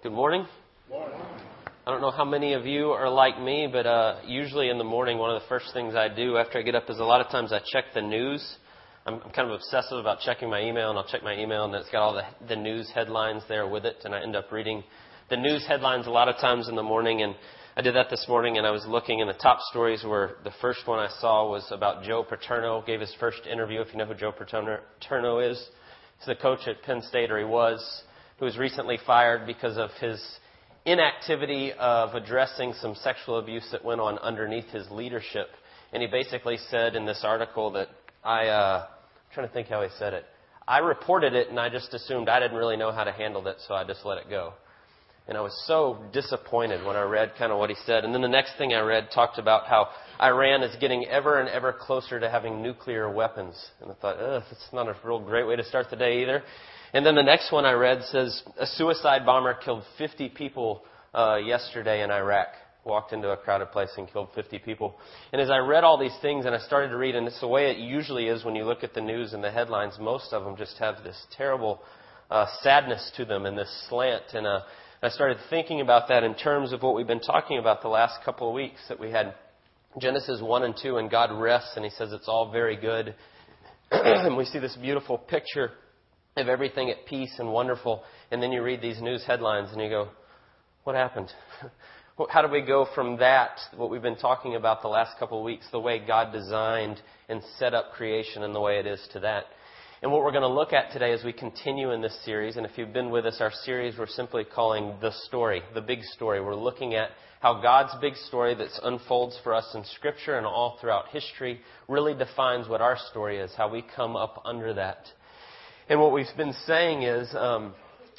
Good morning. Morning. I don't know how many of you are like me, but uh, usually in the morning, one of the first things I do after I get up is a lot of times I check the news. I'm, I'm kind of obsessive about checking my email, and I'll check my email, and it's got all the, the news headlines there with it, and I end up reading the news headlines a lot of times in the morning. And I did that this morning, and I was looking, and the top stories were the first one I saw was about Joe Paterno gave his first interview. If you know who Joe Paterno is, he's the coach at Penn State, or he was who was recently fired because of his inactivity of addressing some sexual abuse that went on underneath his leadership. And he basically said in this article that I, uh, I'm trying to think how he said it. I reported it and I just assumed I didn't really know how to handle it, so I just let it go. And I was so disappointed when I read kind of what he said. And then the next thing I read talked about how Iran is getting ever and ever closer to having nuclear weapons. And I thought, ugh, that's not a real great way to start the day either. And then the next one I read says a suicide bomber killed 50 people uh, yesterday in Iraq. Walked into a crowded place and killed 50 people. And as I read all these things and I started to read, and it's the way it usually is when you look at the news and the headlines, most of them just have this terrible uh, sadness to them and this slant. And uh, I started thinking about that in terms of what we've been talking about the last couple of weeks that we had Genesis 1 and 2, and God rests, and He says it's all very good. and we see this beautiful picture of everything at peace and wonderful, and then you read these news headlines and you go, what happened? How do we go from that, what we've been talking about the last couple of weeks, the way God designed and set up creation and the way it is to that? And what we're going to look at today as we continue in this series, and if you've been with us, our series we're simply calling The Story, the big story. We're looking at how God's big story that unfolds for us in Scripture and all throughout history really defines what our story is, how we come up under that. And what we've been saying is, um,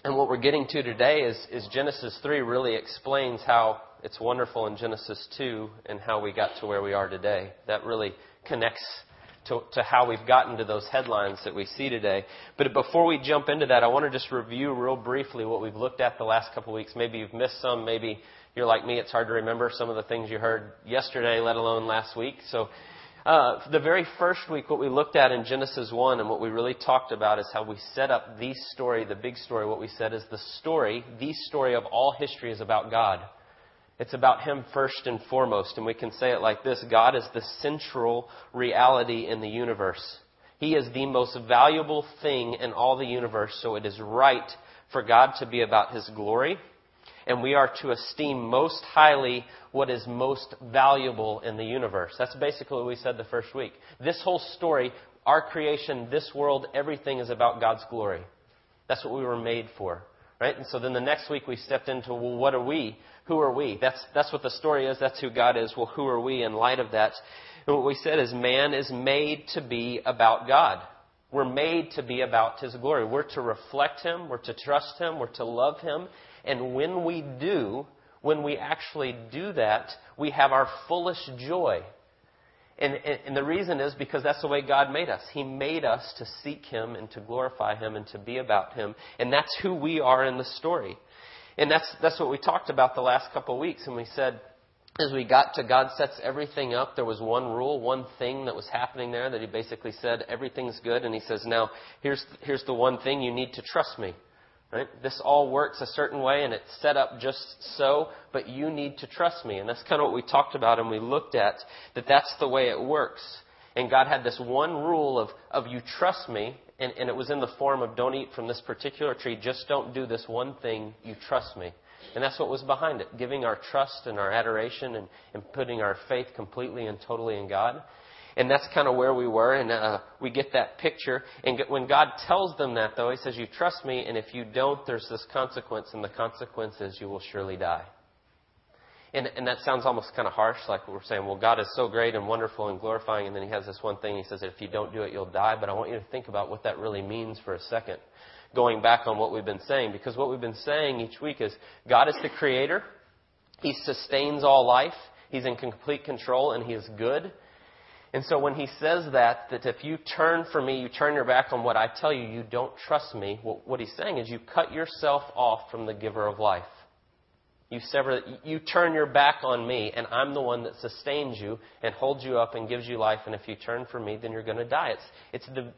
and what we're getting to today is, is Genesis 3 really explains how it's wonderful in Genesis 2 and how we got to where we are today. That really connects to, to how we've gotten to those headlines that we see today. But before we jump into that, I want to just review real briefly what we've looked at the last couple of weeks. Maybe you've missed some. Maybe you're like me. It's hard to remember some of the things you heard yesterday, let alone last week. So uh, the very first week, what we looked at in Genesis 1 and what we really talked about is how we set up the story, the big story. What we said is the story, the story of all history is about God. It's about Him first and foremost. And we can say it like this God is the central reality in the universe. He is the most valuable thing in all the universe, so it is right for God to be about His glory and we are to esteem most highly what is most valuable in the universe. That's basically what we said the first week. This whole story, our creation, this world, everything is about God's glory. That's what we were made for. Right? And so then the next week we stepped into, well, what are we? Who are we? That's, that's what the story is. That's who God is. Well, who are we in light of that? And what we said is man is made to be about God. We're made to be about His glory. We're to reflect Him. We're to trust Him. We're to love Him. And when we do, when we actually do that, we have our fullest joy. And, and, and, the reason is because that's the way God made us. He made us to seek Him and to glorify Him and to be about Him. And that's who we are in the story. And that's, that's what we talked about the last couple of weeks. And we said, as we got to God sets everything up, there was one rule, one thing that was happening there that He basically said, everything's good. And He says, now, here's, here's the one thing you need to trust me. Right? This all works a certain way and it's set up just so, but you need to trust me. And that's kind of what we talked about and we looked at, that that's the way it works. And God had this one rule of, of you trust me, and, and it was in the form of don't eat from this particular tree, just don't do this one thing, you trust me. And that's what was behind it, giving our trust and our adoration and, and putting our faith completely and totally in God. And that's kind of where we were, and uh, we get that picture. And when God tells them that, though, He says, You trust me, and if you don't, there's this consequence, and the consequence is you will surely die. And, and that sounds almost kind of harsh, like we're saying, well, God is so great and wonderful and glorifying, and then He has this one thing. He says, if you don't do it, you'll die. But I want you to think about what that really means for a second, going back on what we've been saying, because what we've been saying each week is God is the Creator, He sustains all life, He's in complete control, and He is good. And so when he says that, that if you turn from me, you turn your back on what I tell you, you don't trust me, what what he's saying is you cut yourself off from the giver of life. You sever, you turn your back on me, and I'm the one that sustains you and holds you up and gives you life. And if you turn from me, then you're going to die. It's, it's the,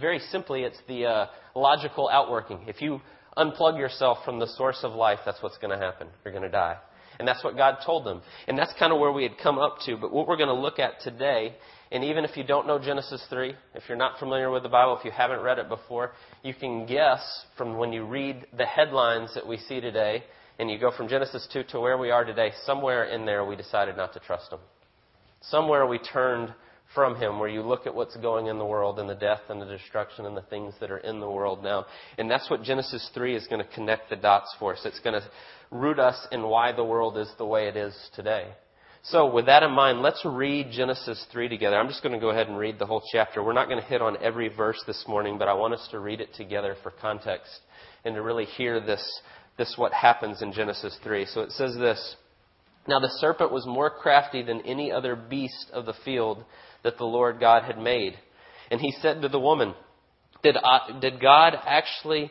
very simply, it's the uh, logical outworking. If you unplug yourself from the source of life, that's what's going to happen. You're going to die. And that's what God told them. And that's kind of where we had come up to. But what we're going to look at today, and even if you don't know Genesis 3, if you're not familiar with the Bible, if you haven't read it before, you can guess from when you read the headlines that we see today, and you go from Genesis 2 to where we are today, somewhere in there we decided not to trust Him. Somewhere we turned from Him, where you look at what's going in the world and the death and the destruction and the things that are in the world now. And that's what Genesis 3 is going to connect the dots for us. It's going to root us in why the world is the way it is today. So, with that in mind, let's read Genesis 3 together. I'm just going to go ahead and read the whole chapter. We're not going to hit on every verse this morning, but I want us to read it together for context and to really hear this, this what happens in Genesis 3. So it says this Now the serpent was more crafty than any other beast of the field that the Lord God had made. And he said to the woman, Did, I, did God actually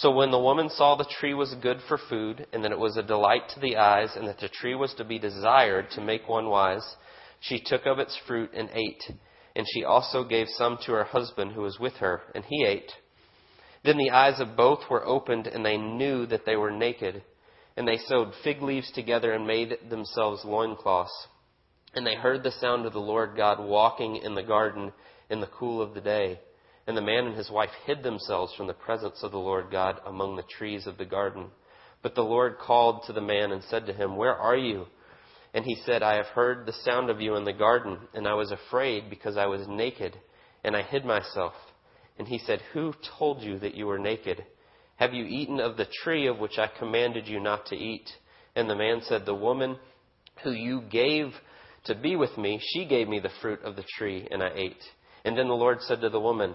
So when the woman saw the tree was good for food, and that it was a delight to the eyes, and that the tree was to be desired to make one wise, she took of its fruit and ate. And she also gave some to her husband who was with her, and he ate. Then the eyes of both were opened, and they knew that they were naked. And they sewed fig leaves together and made themselves loincloths. And they heard the sound of the Lord God walking in the garden in the cool of the day. And the man and his wife hid themselves from the presence of the Lord God among the trees of the garden. But the Lord called to the man and said to him, Where are you? And he said, I have heard the sound of you in the garden, and I was afraid because I was naked, and I hid myself. And he said, Who told you that you were naked? Have you eaten of the tree of which I commanded you not to eat? And the man said, The woman who you gave to be with me, she gave me the fruit of the tree, and I ate. And then the Lord said to the woman,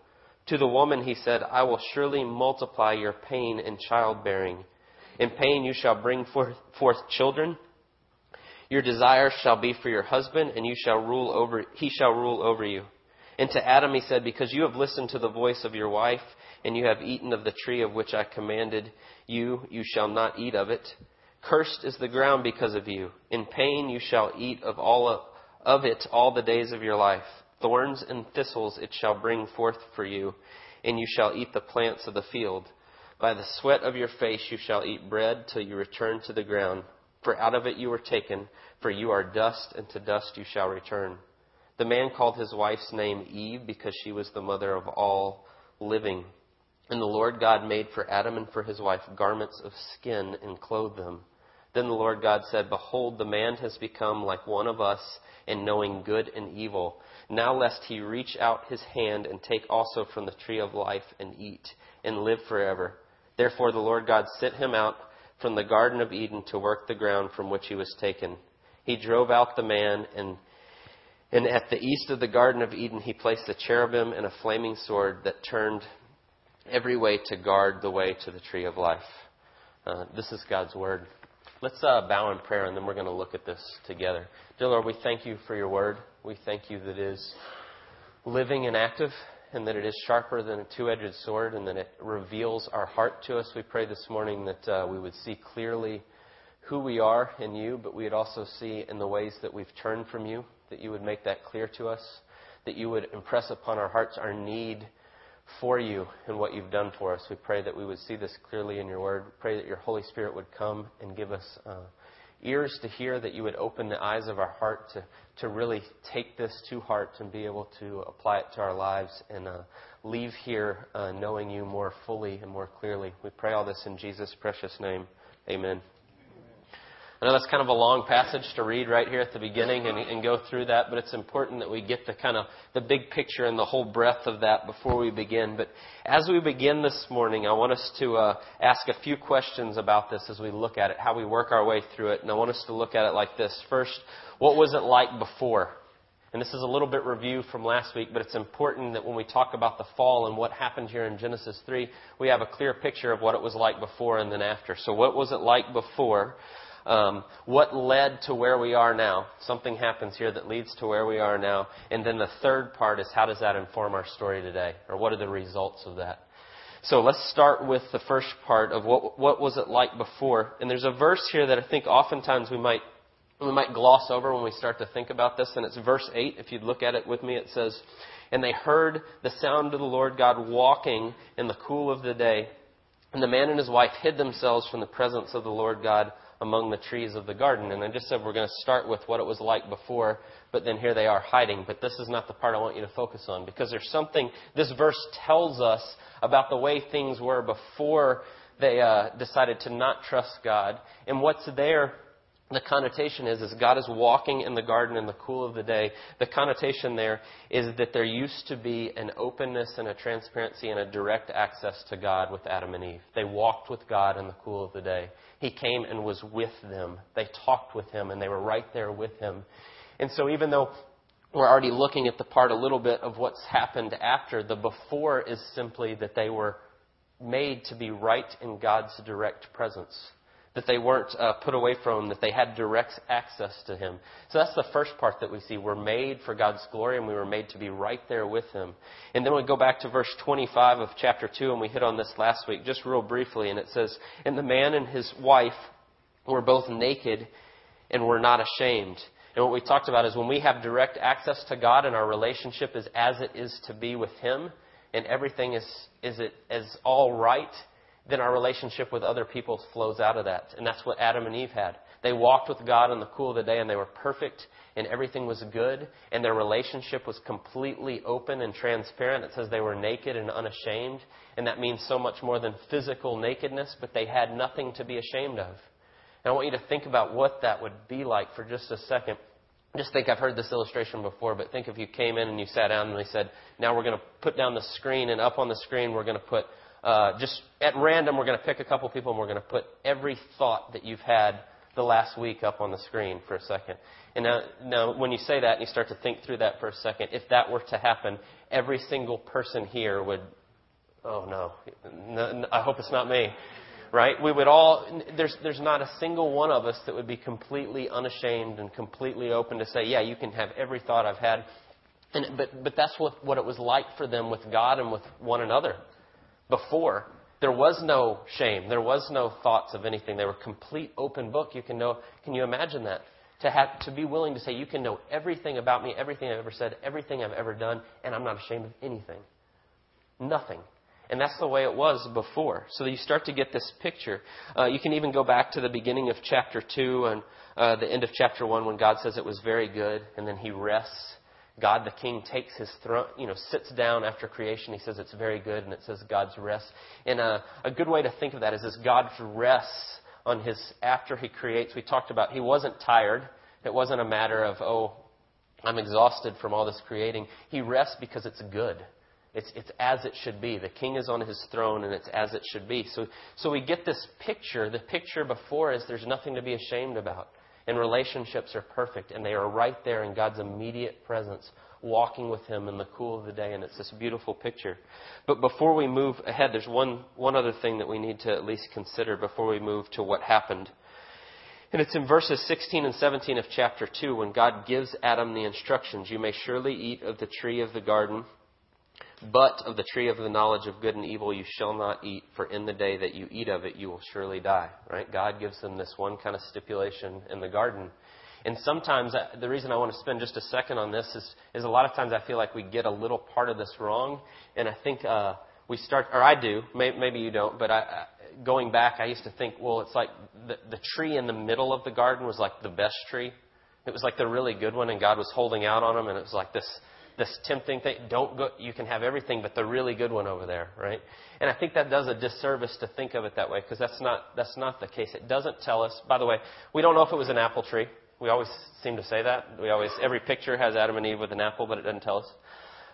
To the woman he said, I will surely multiply your pain in childbearing. In pain you shall bring forth, children. Your desire shall be for your husband, and you shall rule over, he shall rule over you. And to Adam he said, Because you have listened to the voice of your wife, and you have eaten of the tree of which I commanded you, you shall not eat of it. Cursed is the ground because of you. In pain you shall eat of all of it all the days of your life. Thorns and thistles it shall bring forth for you, and you shall eat the plants of the field. By the sweat of your face you shall eat bread till you return to the ground. For out of it you were taken, for you are dust, and to dust you shall return. The man called his wife's name Eve because she was the mother of all living. And the Lord God made for Adam and for his wife garments of skin and clothed them. Then the Lord God said, Behold, the man has become like one of us in knowing good and evil. Now lest he reach out his hand and take also from the tree of life and eat and live forever. Therefore the Lord God sent him out from the Garden of Eden to work the ground from which he was taken. He drove out the man and and at the east of the Garden of Eden, he placed a cherubim and a flaming sword that turned every way to guard the way to the tree of life. Uh, this is God's word. Let's uh, bow in prayer and then we're going to look at this together. Dear Lord, we thank you for your word. We thank you that it is living and active and that it is sharper than a two edged sword and that it reveals our heart to us. We pray this morning that uh, we would see clearly who we are in you, but we would also see in the ways that we've turned from you, that you would make that clear to us, that you would impress upon our hearts our need for you and what you've done for us. We pray that we would see this clearly in your word. Pray that your Holy Spirit would come and give us uh, ears to hear, that you would open the eyes of our heart to, to really take this to heart and be able to apply it to our lives and uh, leave here uh, knowing you more fully and more clearly. We pray all this in Jesus' precious name. Amen. I know that's kind of a long passage to read right here at the beginning and, and go through that, but it's important that we get the kind of the big picture and the whole breadth of that before we begin. But as we begin this morning, I want us to uh, ask a few questions about this as we look at it, how we work our way through it, and I want us to look at it like this. First, what was it like before? And this is a little bit review from last week, but it's important that when we talk about the fall and what happened here in Genesis 3, we have a clear picture of what it was like before and then after. So what was it like before? Um, what led to where we are now? Something happens here that leads to where we are now. And then the third part is how does that inform our story today? Or what are the results of that? So let's start with the first part of what, what was it like before. And there's a verse here that I think oftentimes we might, we might gloss over when we start to think about this. And it's verse 8. If you'd look at it with me, it says, And they heard the sound of the Lord God walking in the cool of the day. And the man and his wife hid themselves from the presence of the Lord God among the trees of the garden. And I just said we're going to start with what it was like before, but then here they are hiding. But this is not the part I want you to focus on because there's something this verse tells us about the way things were before they uh, decided to not trust God. And what's there the connotation is, is God is walking in the garden in the cool of the day. The connotation there is that there used to be an openness and a transparency and a direct access to God with Adam and Eve. They walked with God in the cool of the day. He came and was with them. They talked with him and they were right there with him. And so even though we're already looking at the part a little bit of what's happened after, the before is simply that they were made to be right in God's direct presence that they weren't uh, put away from him, that they had direct access to him. So that's the first part that we see. We're made for God's glory and we were made to be right there with him. And then we go back to verse 25 of chapter 2 and we hit on this last week just real briefly and it says, And the man and his wife were both naked and were not ashamed. And what we talked about is when we have direct access to God and our relationship is as it is to be with him and everything is, is, it, is all right, then our relationship with other people flows out of that. And that's what Adam and Eve had. They walked with God in the cool of the day and they were perfect and everything was good and their relationship was completely open and transparent. It says they were naked and unashamed. And that means so much more than physical nakedness, but they had nothing to be ashamed of. And I want you to think about what that would be like for just a second. Just think I've heard this illustration before, but think if you came in and you sat down and they said, now we're going to put down the screen and up on the screen we're going to put uh, just at random, we're going to pick a couple people and we're going to put every thought that you've had the last week up on the screen for a second. And now, now, when you say that and you start to think through that for a second, if that were to happen, every single person here would, oh no, no I hope it's not me, right? We would all, there's, there's not a single one of us that would be completely unashamed and completely open to say, yeah, you can have every thought I've had. And, but, but that's what, what it was like for them with God and with one another before, there was no shame. There was no thoughts of anything. They were complete open book. You can know, can you imagine that? To have, to be willing to say, you can know everything about me, everything I've ever said, everything I've ever done, and I'm not ashamed of anything. Nothing. And that's the way it was before. So you start to get this picture. Uh, you can even go back to the beginning of chapter 2 and uh, the end of chapter 1 when God says it was very good, and then he rests God the King takes his throne, you know, sits down after creation. He says it's very good, and it says God's rest. And a, a good way to think of that is this God's rests on his, after he creates. We talked about he wasn't tired. It wasn't a matter of, oh, I'm exhausted from all this creating. He rests because it's good. It's, it's as it should be. The king is on his throne and it's as it should be. So, so we get this picture. The picture before is there's nothing to be ashamed about and relationships are perfect, and they are right there in God's immediate presence, walking with Him in the cool of the day, and it's this beautiful picture. But before we move ahead, there's one, one other thing that we need to at least consider before we move to what happened. And it's in verses 16 and 17 of chapter 2 when God gives Adam the instructions You may surely eat of the tree of the garden but of the tree of the knowledge of good and evil you shall not eat, for in the day that you eat of it you will surely die. Right? God gives them this one kind of stipulation in the garden. And sometimes, the reason I want to spend just a second on this is, is a lot of times I feel like we get a little part of this wrong. And I think uh, we start, or I do, may, maybe you don't, but I, going back, I used to think, well, it's like the, the tree in the middle of the garden was like the best tree. It was like the really good one, and God was holding out on them, and it was like this this tempting thing. Don't go, you can have everything, but the really good one over there, right? And I think that does a disservice to think of it that way because that's not, that's not the case. It doesn't tell us, by the way, we don't know if it was an apple tree. We always seem to say that. We always, every picture has Adam and Eve with an apple, but it doesn't tell us.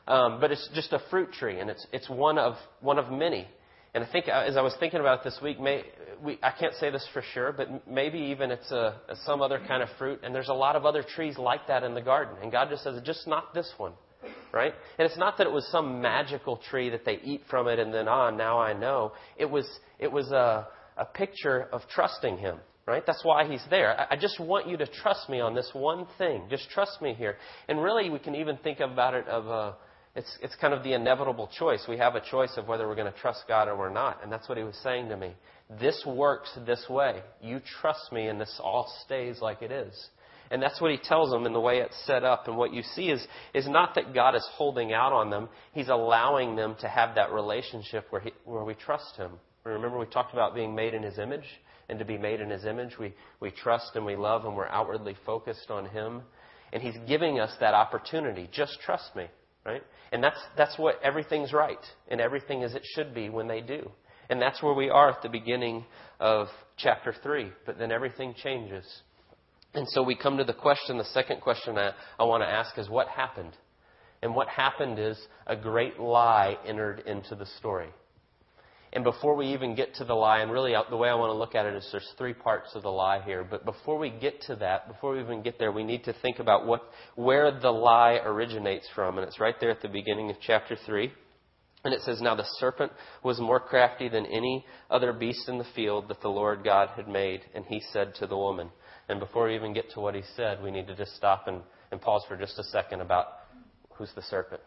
Um, but it's just a fruit tree, and it's, it's one of, one of many. And I think uh, as I was thinking about it this week, may, we, I can't say this for sure, but maybe even it's a, some other kind of fruit. And there's a lot of other trees like that in the garden. And God just says, just not this one. Right? And it's not that it was some magical tree that they eat from it and then, ah, now I know. It was, it was a, a picture of trusting Him. Right? That's why he's there. I, I just want you to trust me on this one thing. Just trust me here. And really, we can even think about it of a, it's, it's kind of the inevitable choice. We have a choice of whether we're going to trust God or we're not. And that's what he was saying to me. This works this way. You trust me, and this all stays like it is. And that's what he tells them in the way it's set up. And what you see is, is not that God is holding out on them, he's allowing them to have that relationship where, he, where we trust him. Remember, we talked about being made in his image? And to be made in his image, we, we trust and we love and we're outwardly focused on him. And he's giving us that opportunity. Just trust me, right? And that's, that's what everything's right and everything as it should be when they do. And that's where we are at the beginning of chapter 3. But then everything changes. And so we come to the question, the second question I, I want to ask is what happened? And what happened is a great lie entered into the story. And before we even get to the lie, and really uh, the way I want to look at it is there's three parts of the lie here. But before we get to that, before we even get there, we need to think about what, where the lie originates from. And it's right there at the beginning of chapter 3. And it says, Now the serpent was more crafty than any other beast in the field that the Lord God had made. And he said to the woman, and before we even get to what he said, we need to just stop and, and pause for just a second about who's the serpent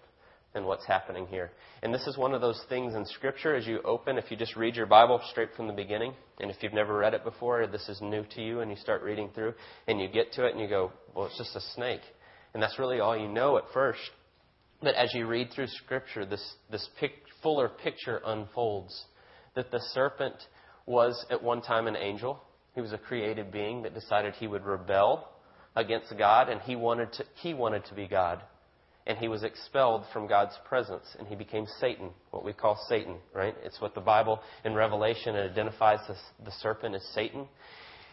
and what's happening here. And this is one of those things in Scripture as you open, if you just read your Bible straight from the beginning, and if you've never read it before, this is new to you, and you start reading through, and you get to it, and you go, well, it's just a snake. And that's really all you know at first. But as you read through Scripture, this, this pic, fuller picture unfolds that the serpent was at one time an angel. He was a created being that decided he would rebel against God, and he wanted to, he wanted to be God and he was expelled from God's presence, and he became Satan, what we call Satan, right? It's what the Bible in Revelation it identifies the, the serpent as Satan.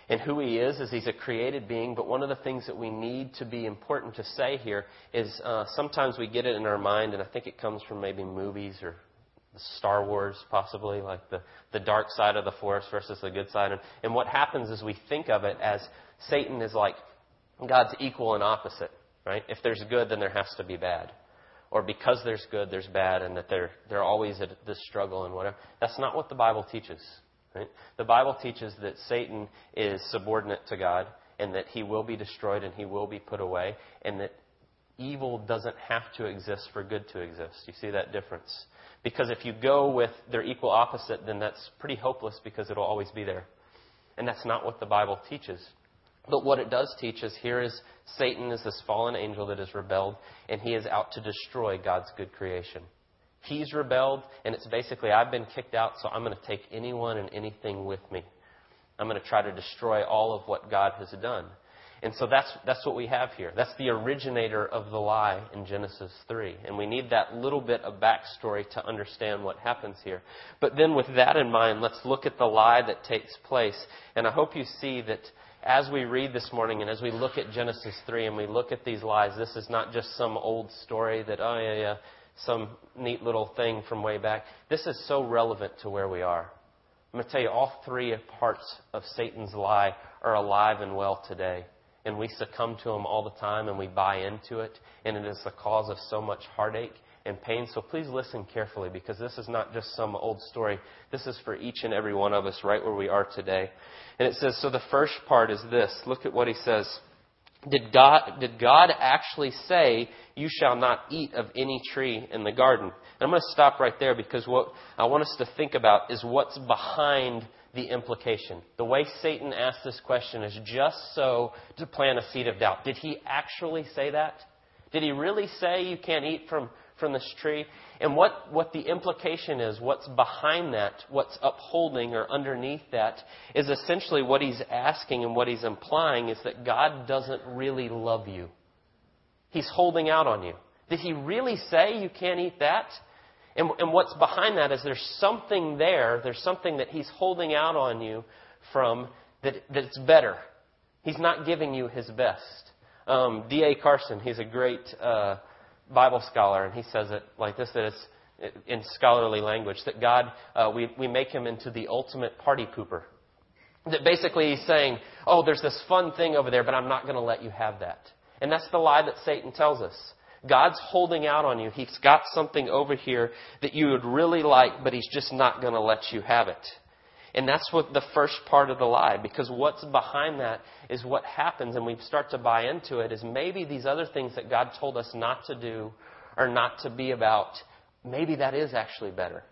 And who he is, is he's a created being, but one of the things that we need to be important to say here is uh, sometimes we get it in our mind, and I think it comes from maybe movies or Star Wars, possibly, like the, the dark side of the force versus the good side. And, and what happens is we think of it as Satan is like God's equal and opposite right? If there's good, then there has to be bad. Or because there's good, there's bad, and that they're, they're always at this struggle and whatever. That's not what the Bible teaches. Right? The Bible teaches that Satan is subordinate to God, and that he will be destroyed and he will be put away, and that evil doesn't have to exist for good to exist. You see that difference? Because if you go with their equal opposite, then that's pretty hopeless because it'll always be there. And that's not what the Bible teaches. But what it does teach us here is Satan is this fallen angel that has rebelled, and he is out to destroy God's good creation. He's rebelled, and it's basically, I've been kicked out, so I'm going to take anyone and anything with me. I'm going to try to destroy all of what God has done. And so that's, that's what we have here. That's the originator of the lie in Genesis 3. And we need that little bit of backstory to understand what happens here. But then with that in mind, let's look at the lie that takes place. And I hope you see that as we read this morning and as we look at Genesis 3 and we look at these lies, this is not just some old story that, oh, yeah, yeah, some neat little thing from way back. This is so relevant to where we are. I'm going to tell you, all three parts of Satan's lie are alive and well today. And we succumb to them all the time and we buy into it. And it is the cause of so much heartache and pain. So please listen carefully because this is not just some old story. This is for each and every one of us right where we are today. And it says, so the first part is this. Look at what he says. Did God, did God actually say, You shall not eat of any tree in the garden? And I'm going to stop right there because what I want us to think about is what's behind the implication. The way Satan asked this question is just so to plant a seed of doubt. Did he actually say that? Did he really say you can't eat from, from this tree? And what, what the implication is, what's behind that, what's upholding or underneath that, is essentially what he's asking and what he's implying is that God doesn't really love you. He's holding out on you. Did he really say you can't eat that? And, and what's behind that is there's something there, there's something that he's holding out on you from that, that's better. He's not giving you his best. Um, D.A. Carson, he's a great uh, Bible scholar, and he says it like this that it's in scholarly language that God, uh, we, we make him into the ultimate party pooper. That basically he's saying, oh, there's this fun thing over there, but I'm not going to let you have that. And that's the lie that Satan tells us. God's holding out on you. He's got something over here that you would really like, but He's just not going to let you have it. And that's what the first part of the lie, because what's behind that is what happens, and we start to buy into it, is maybe these other things that God told us not to do or not to be about, maybe that is actually better.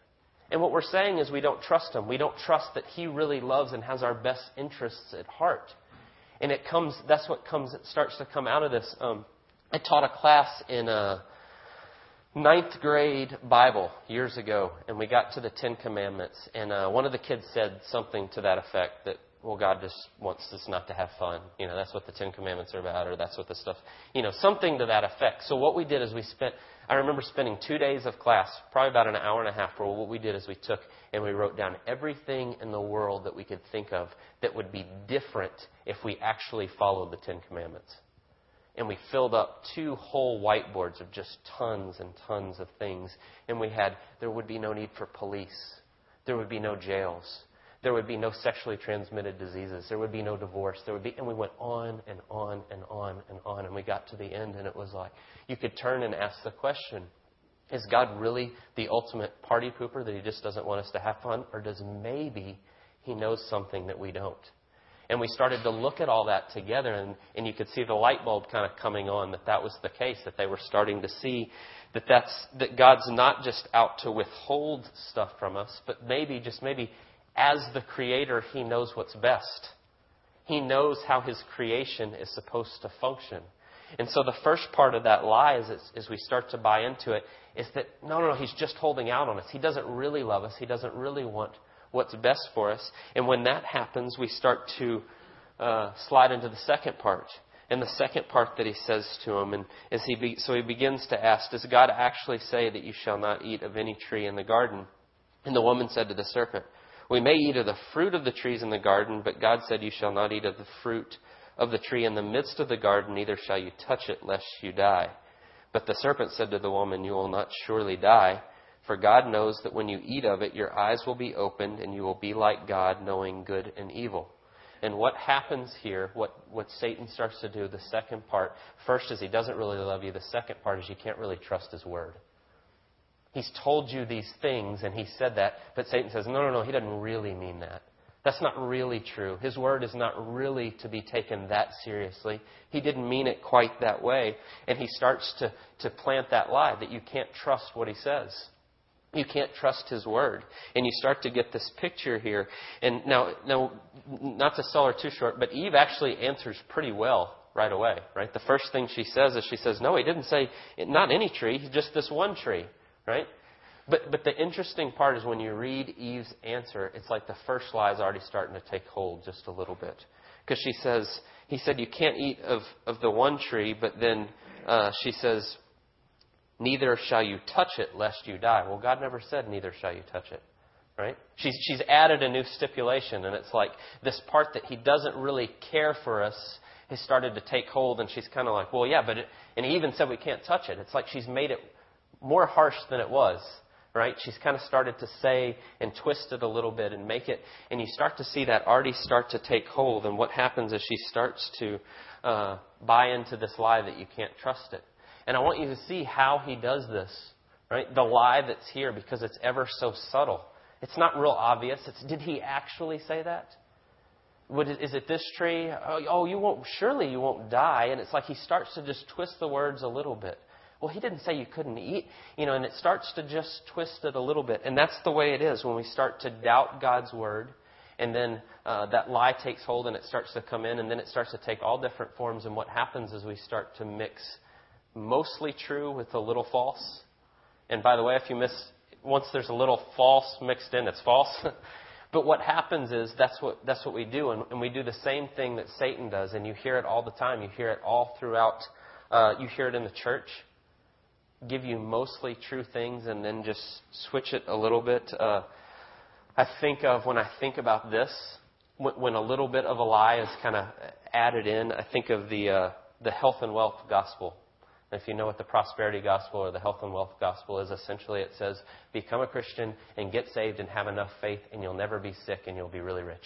And what we're saying is we don't trust Him. We don't trust that He really loves and has our best interests at heart. And it comes, that's what comes, it starts to come out of this. Um, I taught a class in a ninth grade Bible years ago, and we got to the Ten Commandments, and uh, one of the kids said something to that effect that, well, God just wants us not to have fun. You know, that's what the Ten Commandments are about, or that's what the stuff, you know, something to that effect. So what we did is we spent, I remember spending two days of class, probably about an hour and a half, where what we did is we took and we wrote down everything in the world that we could think of that would be different if we actually followed the Ten Commandments and we filled up two whole whiteboards of just tons and tons of things. And we had, there would be no need for police. There would be no jails. There would be no sexually transmitted diseases. There would be no divorce. There would be, and we went on and on and on and on. And we got to the end, and it was like, you could turn and ask the question Is God really the ultimate party pooper that he just doesn't want us to have fun? Or does maybe he knows something that we don't? And we started to look at all that together, and, and you could see the light bulb kind of coming on that that was the case, that they were starting to see that, that's, that God's not just out to withhold stuff from us, but maybe, just maybe, as the Creator, He knows what's best. He knows how His creation is supposed to function. And so the first part of that lie, as, as we start to buy into it, is that no, no, no, He's just holding out on us. He doesn't really love us. He doesn't really want what's best for us. And when that happens, we start to uh, slide into the second part. And the second part that he says to him, and he be, so he begins to ask, Does God actually say that you shall not eat of any tree in the garden? And the woman said to the serpent, We may eat of the fruit of the trees in the garden, but God said, You shall not eat of the fruit of the tree in the midst of the garden, neither shall you touch it, lest you die. But the serpent said to the woman, You will not surely die. For God knows that when you eat of it, your eyes will be opened, and you will be like God, knowing good and evil. And what happens here, what, what Satan starts to do, the second part, first is he doesn't really love you. The second part is you can't really trust his word. He's told you these things, and he said that, but Satan says, no, no, no, he doesn't really mean that. That's not really true. His word is not really to be taken that seriously. He didn't mean it quite that way. And he starts to, to plant that lie that you can't trust what he says. You can't trust his word. And you start to get this picture here. And now, now, not to sell her too short, but Eve actually answers pretty well right away, right? The first thing she says is she says, No, he didn't say not any tree, just this one tree, right? But, but the interesting part is when you read Eve's answer, it's like the first lie is already starting to take hold just a little bit. Because she says, He said, You can't eat of, of the one tree, but then uh, she says, Neither shall you touch it lest you die. Well, God never said, Neither shall you touch it. Right? She's, she's added a new stipulation, and it's like this part that He doesn't really care for us has started to take hold, and she's kind of like, Well, yeah, but it, and He even said we can't touch it. It's like she's made it more harsh than it was. Right? She's kind of started to say and twist it a little bit and make it, and you start to see that already start to take hold. And what happens is she starts to uh, buy into this lie that you can't trust it. And I want you to see how he does this, right? The lie that's here because it's ever so subtle. It's not real obvious. It's, did he actually say that? Would it, is it this tree? Oh, oh, you won't, surely you won't die. And it's like he starts to just twist the words a little bit. Well, he didn't say you couldn't eat, you know, and it starts to just twist it a little bit. And that's the way it is when we start to doubt God's word. And then uh, that lie takes hold and it starts to come in, and then it starts to take all different forms. And what happens is we start to mix mostly true with a little false. And by the way, if you miss, once there's a little false mixed in, it's false. but what happens is that's what, that's what we do. And, and, we do the same thing that Satan does. And you hear it all the time. You hear it all throughout, uh, you hear it in the church. give you mostly true things and then just switch it a little bit. Uh, I think of when I think about this, when, when a little bit of a lie is kind of added in, I think of the uh, the health and wealth gospel. If you know what the prosperity gospel or the health and wealth gospel is, essentially it says, become a Christian and get saved and have enough faith, and you'll never be sick and you'll be really rich.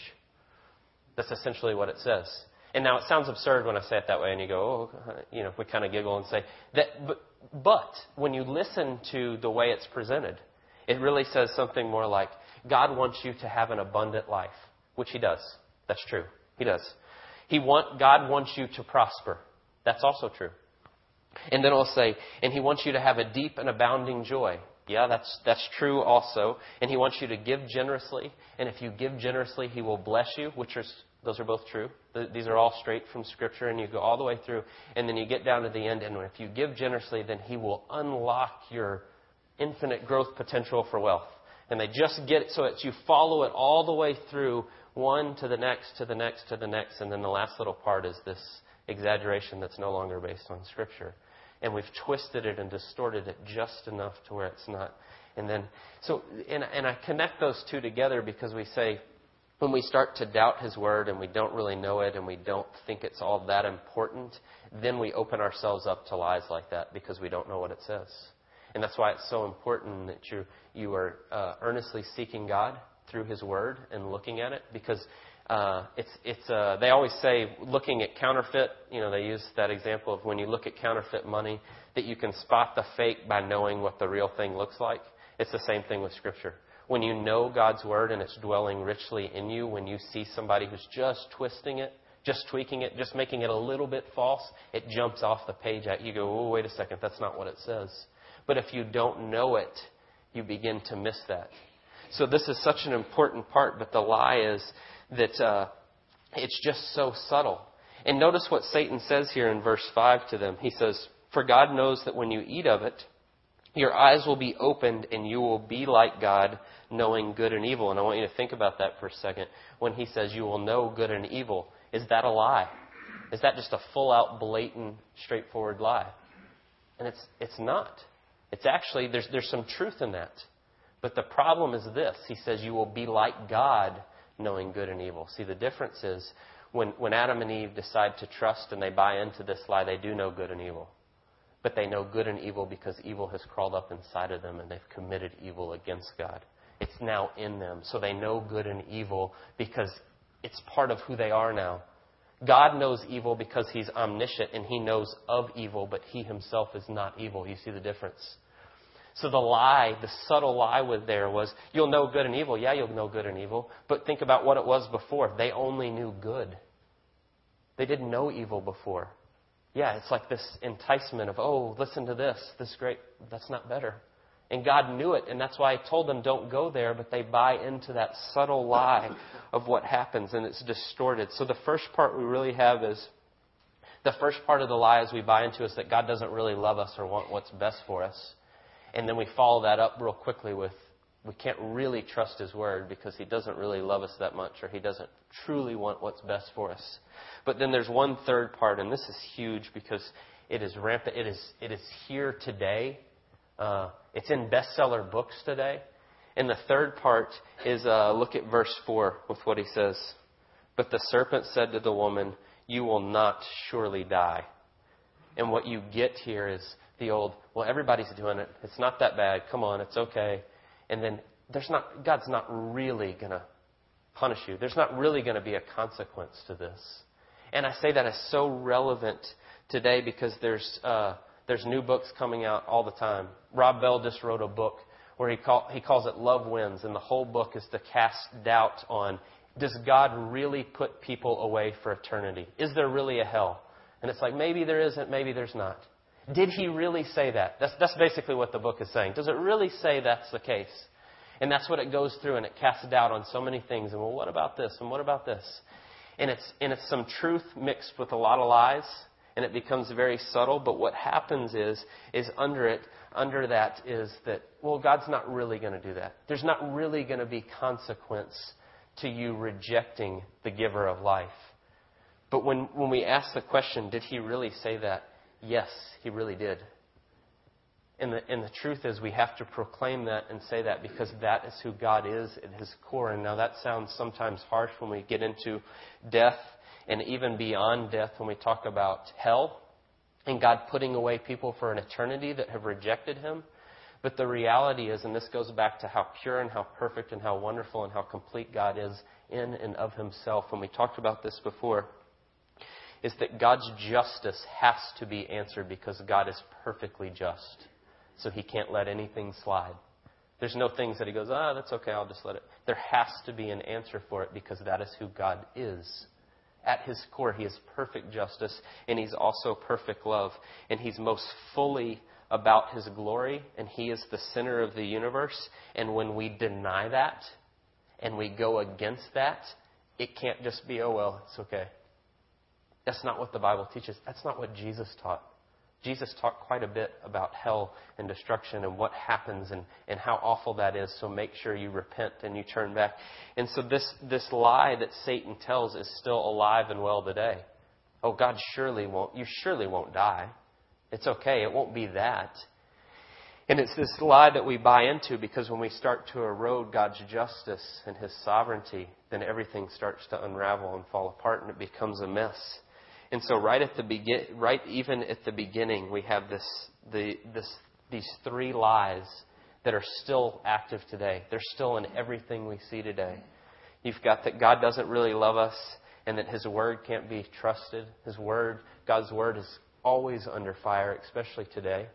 That's essentially what it says. And now it sounds absurd when I say it that way, and you go, oh, you know, we kind of giggle and say that. But, but when you listen to the way it's presented, it really says something more like, God wants you to have an abundant life, which He does. That's true. He does. He want, God wants you to prosper. That's also true. And then it'll say, and He wants you to have a deep and abounding joy. Yeah, that's, that's true also. And He wants you to give generously. And if you give generously, He will bless you, which are, those are both true. These are all straight from Scripture, and you go all the way through, and then you get down to the end, and if you give generously, then He will unlock your infinite growth potential for wealth. And they just get it so that you follow it all the way through, one to the next, to the next, to the next, and then the last little part is this exaggeration that's no longer based on Scripture. And we've twisted it and distorted it just enough to where it's not. And then, so, and, and I connect those two together because we say, when we start to doubt His Word and we don't really know it and we don't think it's all that important, then we open ourselves up to lies like that because we don't know what it says. And that's why it's so important that you, you are uh, earnestly seeking God through His Word and looking at it because uh, it's, it's, uh, they always say looking at counterfeit, you know, they use that example of when you look at counterfeit money, that you can spot the fake by knowing what the real thing looks like. It's the same thing with Scripture when you know God's Word and it's dwelling richly in you, when you see somebody who's just twisting it, just tweaking it, just making it a little bit false, it jumps off the page at you. go, oh, wait a second, that's not what it says. But if you don't know it, you begin to miss that. So this is such an important part, but the lie is that uh, it's just so subtle. And notice what Satan says here in verse 5 to them. He says, For God knows that when you eat of it, your eyes will be opened and you will be like God, knowing good and evil. And I want you to think about that for a second. When he says you will know good and evil, is that a lie? Is that just a full out, blatant, straightforward lie? And it's, it's not. It's actually, there's, there's some truth in that. But the problem is this He says you will be like God, knowing good and evil. See, the difference is when, when Adam and Eve decide to trust and they buy into this lie, they do know good and evil. But they know good and evil because evil has crawled up inside of them and they've committed evil against God. It's now in them. So they know good and evil because it's part of who they are now. God knows evil because he's omniscient and he knows of evil, but he himself is not evil. You see the difference? So the lie, the subtle lie with there was, you'll know good and evil. Yeah, you'll know good and evil. But think about what it was before. They only knew good. They didn't know evil before. Yeah, it's like this enticement of, oh, listen to this, this great, that's not better. And God knew it, and that's why I told them don't go there, but they buy into that subtle lie of what happens, and it's distorted. So the first part we really have is the first part of the lie is we buy into is that God doesn't really love us or want what's best for us. And then we follow that up real quickly with we can't really trust His Word because He doesn't really love us that much or He doesn't truly want what's best for us. But then there's one third part, and this is huge because it is rampant. It is, it is here today. Uh, it's in bestseller books today. And the third part is uh, look at verse 4 with what he says. But the serpent said to the woman, You will not surely die. And what you get here is the old, well, everybody's doing it. It's not that bad. Come on, it's okay and then there's not, God's not really going to punish you. There's not really going to be a consequence to this. And I say that as so relevant today because there's, uh, there's new books coming out all the time. Rob Bell just wrote a book where he, call, he calls it Love Wins, and the whole book is to cast doubt on does God really put people away for eternity? Is there really a hell? And it's like, maybe there isn't, maybe there's not. Did he really say that? That's, that's basically what the book is saying. Does it really say that's the case? And that's what it goes through, and it casts doubt on so many things. And well, what about this? And what about this? And it's, and it's some truth mixed with a lot of lies, and it becomes very subtle. But what happens is, is under it, under that is that, well, God's not really going to do that. There's not really going to be consequence to you rejecting the giver of life. But when, when we ask the question, did he really say that? Yes, he really did. And the, and the truth is, we have to proclaim that and say that because that is who God is at His core. And now that sounds sometimes harsh when we get into death and even beyond death when we talk about hell and God putting away people for an eternity that have rejected Him. But the reality is, and this goes back to how pure and how perfect and how wonderful and how complete God is in and of Himself. And we talked about this before is that God's justice has to be answered because God is perfectly just. So he can't let anything slide. There's no things that he goes, ah, that's okay, I'll just let it. There has to be an answer for it because that is who God is. At his core, he is perfect justice and he's also perfect love. And he's most fully about his glory and he is the center of the universe. And when we deny that and we go against that, it can't just be, oh, well, it's okay. That's not what the Bible teaches. That's not what Jesus taught. Jesus talked quite a bit about hell and destruction and what happens and, and how awful that is. So make sure you repent and you turn back. And so this, this lie that Satan tells is still alive and well today. Oh, God surely won't, you surely won't die. It's okay. It won't be that. And it's this lie that we buy into because when we start to erode God's justice and His sovereignty, then everything starts to unravel and fall apart and it becomes a mess. And so right at the begin, right even at the beginning, we have this, the, this, these three lies that are still active today. They're still in everything we see today. You've got that God doesn't really love us and that His Word can't be trusted. His Word, God's Word is always under fire, especially today.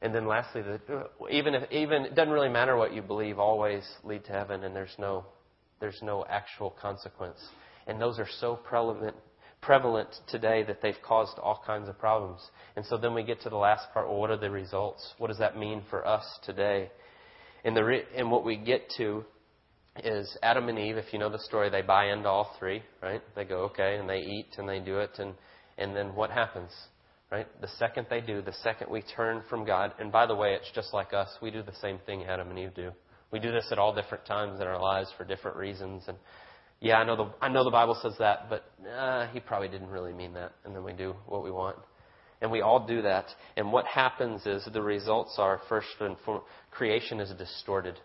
And then lastly, that even if, even, it doesn't really matter what you believe, always lead to heaven and there's no, there's no actual consequence. And those are so prevalent prevalent today that they've caused all kinds of problems. And so then we get to the last part. Well, what are the results? What does that mean for us today? And the re- and what we get to is Adam and Eve. If you know the story, they buy into all three, right? They go okay, and they eat and they do it, and and then what happens? Right? The second they do, the second we turn from God, and by the way, it's just like us. We do the same thing Adam and Eve do. We do this at all different times in our lives for different reasons, and yeah, I know the I know the Bible says that, but uh, he probably didn't really mean that. And then we do what we want, and we all do that. And what happens is the results are first and foremost, creation is distorted,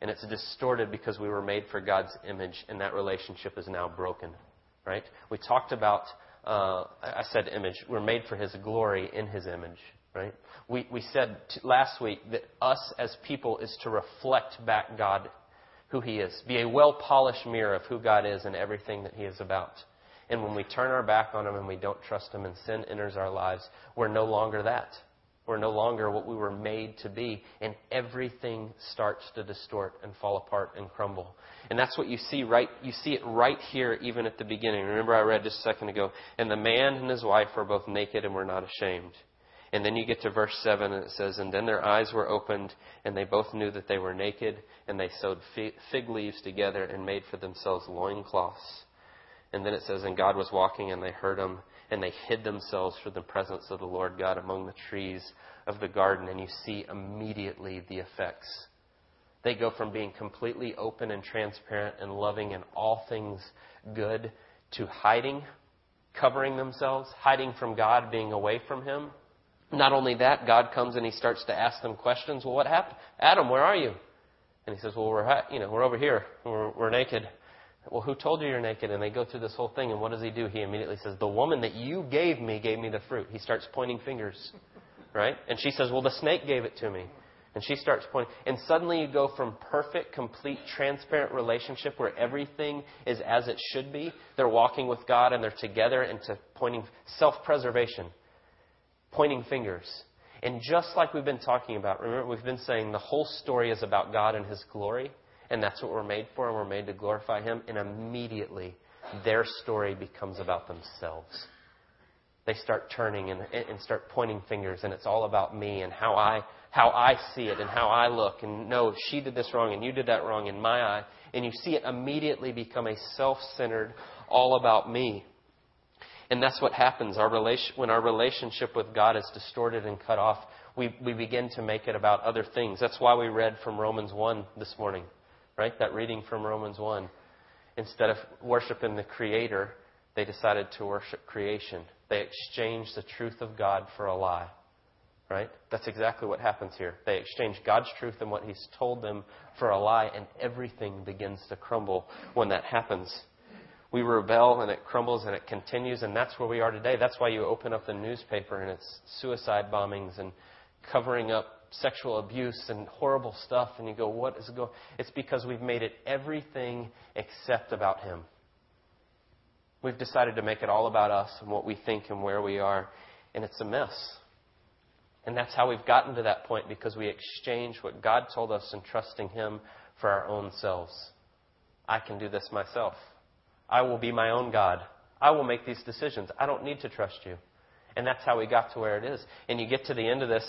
and it's distorted because we were made for God's image, and that relationship is now broken. Right? We talked about. Uh, I said image. We're made for His glory in His image. Right? We we said t- last week that us as people is to reflect back God who He is. Be a well polished mirror of who God is and everything that He is about. And when we turn our back on Him and we don't trust Him and sin enters our lives, we're no longer that. We're no longer what we were made to be. And everything starts to distort and fall apart and crumble. And that's what you see right, you see it right here even at the beginning. Remember I read just a second ago, and the man and his wife were both naked and were not ashamed. And then you get to verse 7 and it says, And then their eyes were opened, and they both knew that they were naked, and they sewed fig leaves together and made for themselves loincloths. And then it says, And God was walking, and they heard him, and they hid themselves from the presence of the Lord God among the trees of the garden. And you see immediately the effects. They go from being completely open and transparent and loving and all things good to hiding, covering themselves, hiding from God, being away from Him not only that, God comes and he starts to ask them questions. Well, what happened? Adam, where are you? And he says, well, we're, you know, we're over here. We're, we're naked. Well, who told you you're naked? And they go through this whole thing. And what does he do? He immediately says, the woman that you gave me gave me the fruit. He starts pointing fingers. Right? And she says, well, the snake gave it to me. And she starts pointing. And suddenly you go from perfect, complete, transparent relationship where everything is as it should be. They're walking with God and they're together into pointing self-preservation pointing fingers. And just like we've been talking about, remember, we've been saying the whole story is about God and His glory, and that's what we're made for, and we're made to glorify Him. And immediately, their story becomes about themselves. They start turning and, and start pointing fingers, and it's all about me and how I how I see it and how I look. And no, she did this wrong, and you did that wrong in my eye. And you see it immediately become a self-centered, all about me. And that's what happens. Our relation, when our relationship with God is distorted and cut off, we, we begin to make it about other things. That's why we read from Romans 1 this morning, right? That reading from Romans 1. Instead of worshiping the Creator, they decided to worship creation. They exchanged the truth of God for a lie. right? That's exactly what happens here. They exchange God's truth and what He's told them for a lie, and everything begins to crumble when that happens. We rebel and it crumbles and it continues, and that's where we are today. That's why you open up the newspaper and it's suicide bombings and covering up sexual abuse and horrible stuff, and you go, What is going It's because we've made it everything except about Him. We've decided to make it all about us and what we think and where we are, and it's a mess. And that's how we've gotten to that point because we exchange what God told us and trusting Him for our own selves. I can do this myself. I will be my own God. I will make these decisions. I don't need to trust you. And that's how we got to where it is. And you get to the end of this,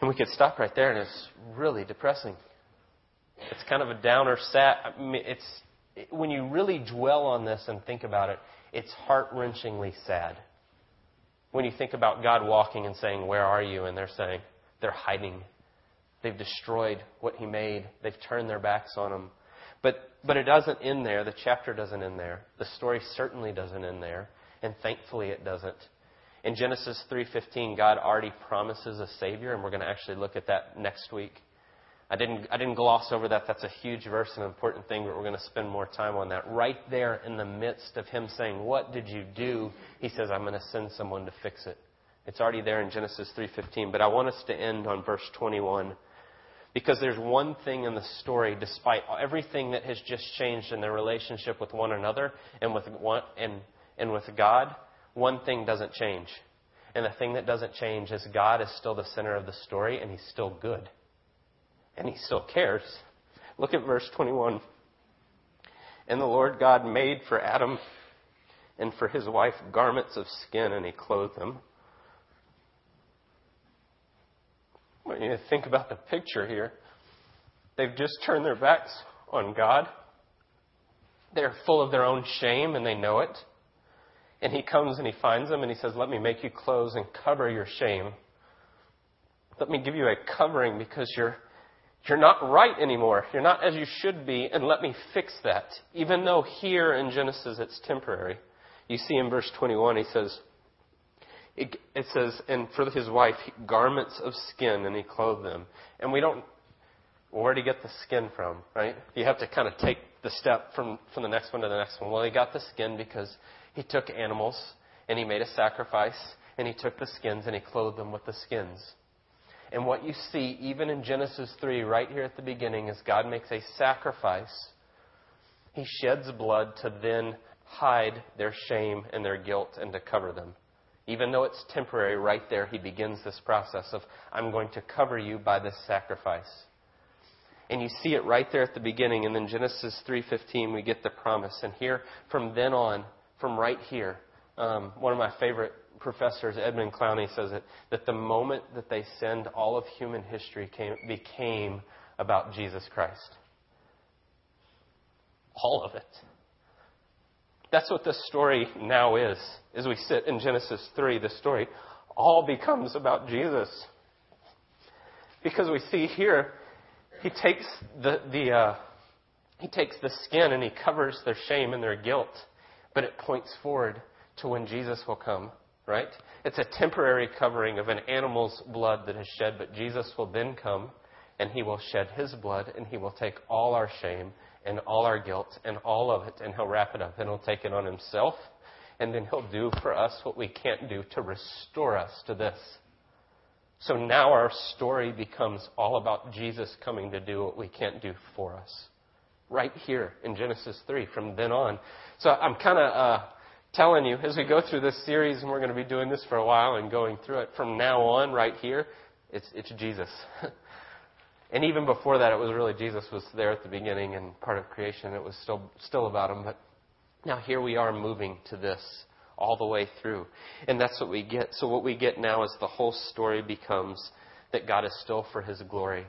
and we could stop right there, and it's really depressing. It's kind of a downer, sad. I mean, it's when you really dwell on this and think about it, it's heart wrenchingly sad when you think about God walking and saying, Where are you? And they're saying, They're hiding. They've destroyed what He made, they've turned their backs on Him. But, but it doesn't end there. The chapter doesn't end there. The story certainly doesn't end there. And thankfully it doesn't. In Genesis 3:15, God already promises a savior and we're going to actually look at that next week. I didn't, I didn't gloss over that. That's a huge verse, an important thing, but we're going to spend more time on that. Right there in the midst of him saying, What did you do? He says, I'm going to send someone to fix it. It's already there in Genesis 3:15, but I want us to end on verse 21 because there's one thing in the story despite everything that has just changed in their relationship with one another and with one, and and with God, one thing doesn't change. And the thing that doesn't change is God is still the center of the story and he's still good and he still cares. Look at verse 21. And the Lord God made for Adam and for his wife garments of skin, and he clothed them. When you think about the picture here, they've just turned their backs on God. They're full of their own shame, and they know it. And he comes and he finds them, and he says, Let me make you clothes and cover your shame. Let me give you a covering because you're you're not right anymore. You're not as you should be, and let me fix that. Even though here in Genesis it's temporary. You see in verse 21, he says, it, it says, and for his wife, garments of skin, and he clothed them. And we don't, where did he get the skin from, right? You have to kind of take the step from, from the next one to the next one. Well, he got the skin because he took animals and he made a sacrifice, and he took the skins and he clothed them with the skins. And what you see, even in Genesis 3, right here at the beginning, is God makes a sacrifice. He sheds blood to then hide their shame and their guilt and to cover them. Even though it's temporary, right there, he begins this process of, I'm going to cover you by this sacrifice. And you see it right there at the beginning. And then Genesis 3.15, we get the promise. And here, from then on, from right here, um, one of my favorite professors, Edmund Clowney, says it that the moment that they sinned, all of human history came, became about Jesus Christ. All of it. That's what this story now is. As we sit in Genesis 3, the story all becomes about Jesus. Because we see here, he takes the, the, uh, he takes the skin and he covers their shame and their guilt, but it points forward to when Jesus will come right? It's a temporary covering of an animal's blood that is shed, but Jesus will then come and he will shed his blood and he will take all our shame and all our guilt and all of it and he'll wrap it up and he'll take it on himself and then he'll do for us what we can't do to restore us to this. So now our story becomes all about Jesus coming to do what we can't do for us. Right here in Genesis 3 from then on. So I'm kind of uh, telling you as we go through this series, and we're going to be doing this for a while and going through it from now on, right here, it's, it's Jesus. and even before that, it was really Jesus was there at the beginning and part of creation. It was still, still about him. But now here we are moving to this all the way through. And that's what we get. So what we get now is the whole story becomes that God is still for his glory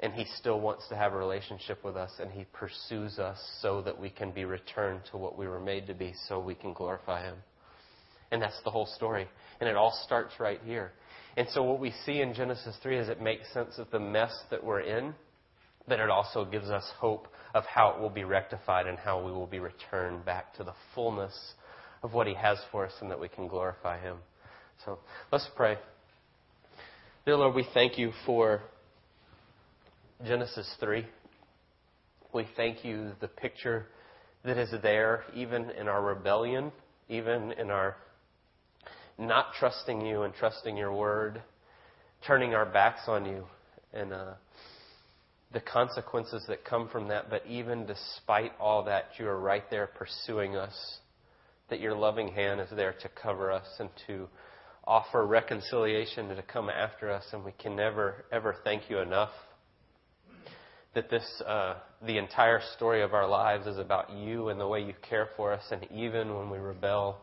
and he still wants to have a relationship with us and he pursues us so that we can be returned to what we were made to be so we can glorify him and that's the whole story and it all starts right here and so what we see in genesis 3 is it makes sense of the mess that we're in but it also gives us hope of how it will be rectified and how we will be returned back to the fullness of what he has for us and that we can glorify him so let's pray Dear Lord, we thank you for Genesis 3. We thank you the picture that is there, even in our rebellion, even in our not trusting you and trusting your word, turning our backs on you, and uh, the consequences that come from that. But even despite all that, you are right there pursuing us, that your loving hand is there to cover us and to offer reconciliation and to come after us, and we can never, ever thank you enough that this, uh, the entire story of our lives is about you and the way you care for us, and even when we rebel,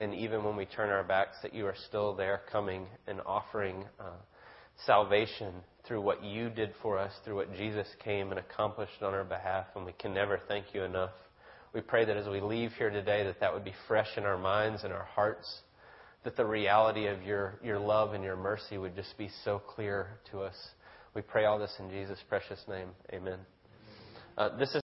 and even when we turn our backs, that you are still there coming and offering uh, salvation through what you did for us, through what Jesus came and accomplished on our behalf, and we can never thank you enough. We pray that as we leave here today, that that would be fresh in our minds and our hearts, that the reality of your, your love and your mercy would just be so clear to us. We pray all this in Jesus' precious name. Amen. Uh, this is